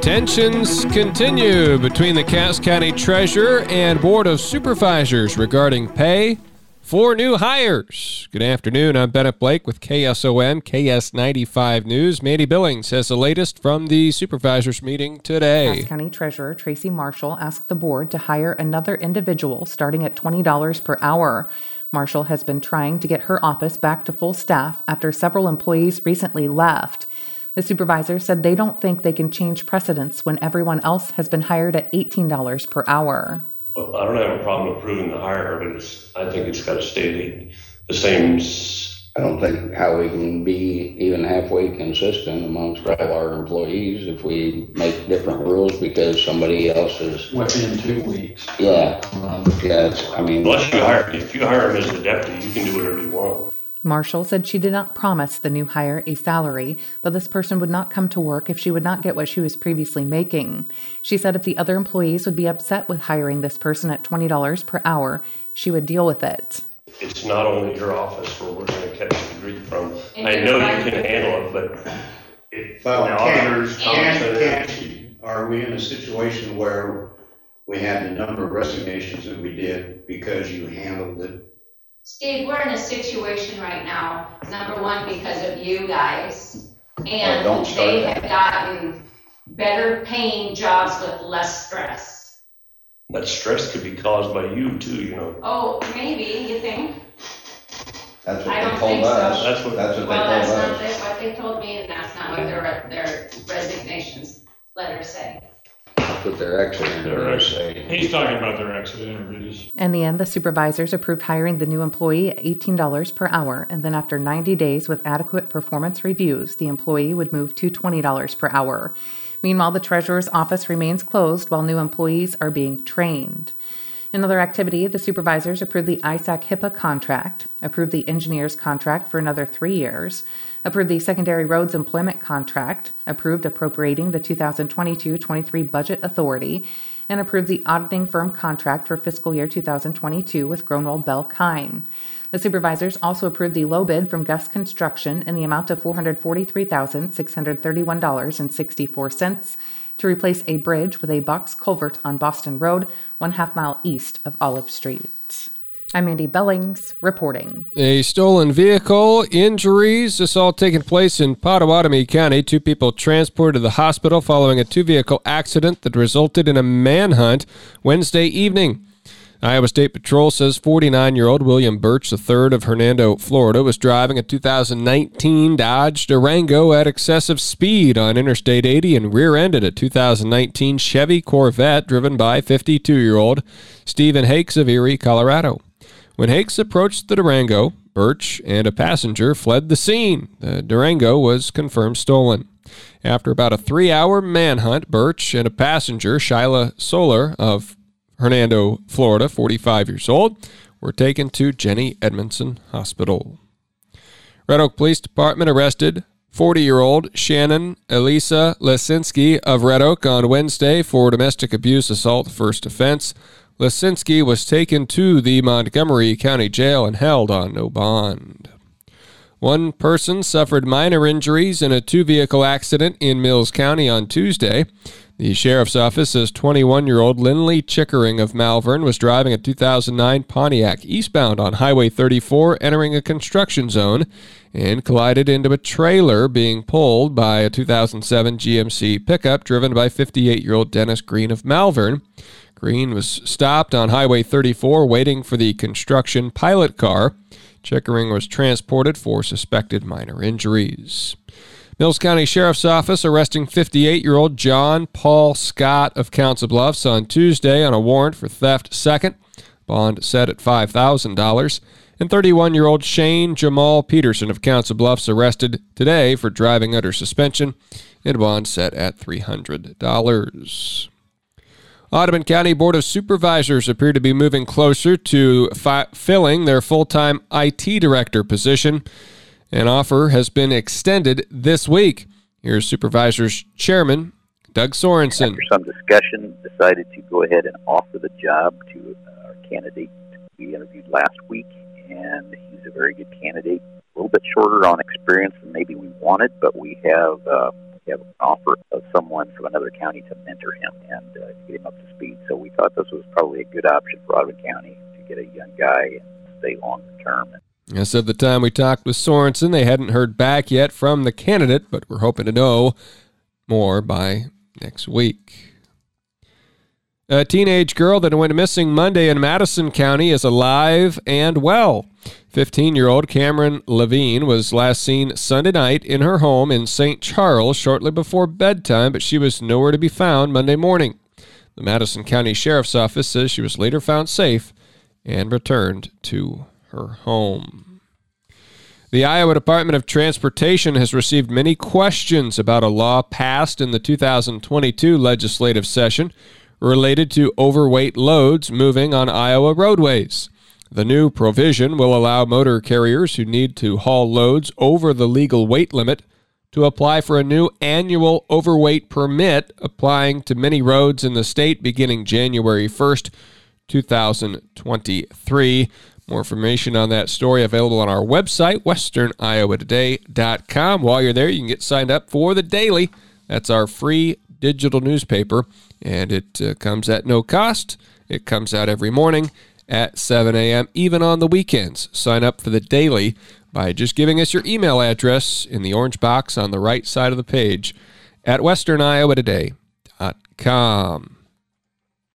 Tensions continue between the Cass County Treasurer and Board of Supervisors regarding pay for new hires. Good afternoon. I'm Bennett Blake with KSOM KS95 News. Mandy Billings has the latest from the supervisors meeting today. Cass County Treasurer Tracy Marshall asked the board to hire another individual starting at $20 per hour. Marshall has been trying to get her office back to full staff after several employees recently left. The supervisor said they don't think they can change precedents when everyone else has been hired at $18 per hour. Well, I don't have a problem approving the hire, but it's, I think it's gotta stay the, the same, I don't think how we can be even halfway consistent amongst all our employees if we make different rules because somebody else is, within two weeks. yeah, Um, yeah, it's, I mean. unless you hire, if you hire him as a deputy, you can do whatever you want. Marshall said she did not promise the new hire a salary, but this person would not come to work if she would not get what she was previously making. She said if the other employees would be upset with hiring this person at $20 per hour, she would deal with it. It's not only your office where we're gonna catch the grief from. I know you can handle it, but if the Well, can, auditors come can, to she, are we in a situation where we had the number of resignations that we did because you handled it? Steve, we're in a situation right now, number one, because of you guys. Oh, and Oh, don't start they that. have gotten better paying jobs with less stress. that stress could be caused by you too, you know. Oh, maybe, you think? That's I what don't they told think so. us. That's what- That's what they Well, told that's not us. what they told me, and that's not what their, their resignations letters say. That's what their exit interviews say. He's talking about their exit interviews. In the end, the supervisors approved hiring the new employee at $18 per hour, and then after 90 days with adequate performance reviews, the employee would move to $20 per hour. Meanwhile, the treasurer's office remains closed while new employees are being trained. In other activity, the supervisors approved the ISAC HIPAA contract, approved the engineer's contract for another three years, approved the secondary roads employment contract, approved appropriating the 2022 23 budget authority, and approved the auditing firm contract for fiscal year 2022 with Gronewold Bell Kyhnn. The supervisors also approved the low bid from Gus Construction in the amount of $443,631.64 to replace a bridge with a box culvert on Boston Road, one half mile east of Olive Street. I'm Andy Bellings reporting. A stolen vehicle, injuries, this all taking place in Pottawattamie County. Two people transported to the hospital following a two vehicle accident that resulted in a manhunt Wednesday evening. Iowa State Patrol says 49 year old William Birch III of Hernando, Florida, was driving a 2019 Dodge Durango at excessive speed on Interstate 80 and rear ended a 2019 Chevy Corvette driven by 52 year old Stephen Hakes of Erie, Colorado. When Hakes approached the Durango, Birch and a passenger fled the scene. The Durango was confirmed stolen. After about a three hour manhunt, Birch and a passenger, Shyla Solar of Hernando, Florida, 45 years old, were taken to Jennie Edmundson Hospital. Red Oak Police Department arrested 40 year old Shannon Elisa Lesinski of Red Oak on Wednesday for domestic abuse assault first offense. Lesinski was taken to the Montgomery County Jail and held on no bond. One person suffered minor injuries in a two vehicle accident in Mills County on Tuesday. The sheriff's office says 21 year old Lindley Chickering of Malvern was driving a 2009 Pontiac eastbound on Highway 34, entering a construction zone, and collided into a trailer being pulled by a 2007 GMC pickup driven by 58 year old Dennis Green of Malvern. Green was stopped on Highway 34 waiting for the construction pilot car. Chickering was transported for suspected minor injuries. Mills County Sheriff's Office arresting 58 year old John Paul Scott of Council Bluffs on Tuesday on a warrant for theft second, bond set at $5,000. And 31 year old Shane Jamal Peterson of Council Bluffs arrested today for driving under suspension and bond set at $300. Audubon County Board of Supervisors appear to be moving closer to fi- filling their full time IT director position. An offer has been extended this week. Here's Supervisors Chairman Doug Sorensen. After some discussion, decided to go ahead and offer the job to uh, our candidate we interviewed last week, and he's a very good candidate. A little bit shorter on experience than maybe we wanted, but we have uh, have an offer of someone from another county to mentor him and uh, get him up to speed. So we thought this was probably a good option for Audubon County to get a young guy and stay long term. As of the time we talked with Sorensen, they hadn't heard back yet from the candidate, but we're hoping to know more by next week. A teenage girl that went missing Monday in Madison County is alive and well. 15 year old Cameron Levine was last seen Sunday night in her home in St. Charles shortly before bedtime, but she was nowhere to be found Monday morning. The Madison County Sheriff's Office says she was later found safe and returned to her home. The Iowa Department of Transportation has received many questions about a law passed in the 2022 legislative session related to overweight loads moving on Iowa roadways. The new provision will allow motor carriers who need to haul loads over the legal weight limit to apply for a new annual overweight permit applying to many roads in the state beginning January 1st, 2023. More information on that story available on our website, westerniowatoday.com. While you're there, you can get signed up for the daily. That's our free digital newspaper and it uh, comes at no cost. It comes out every morning at 7 a.m., even on the weekends. Sign up for the daily by just giving us your email address in the orange box on the right side of the page at westerniowatoday.com.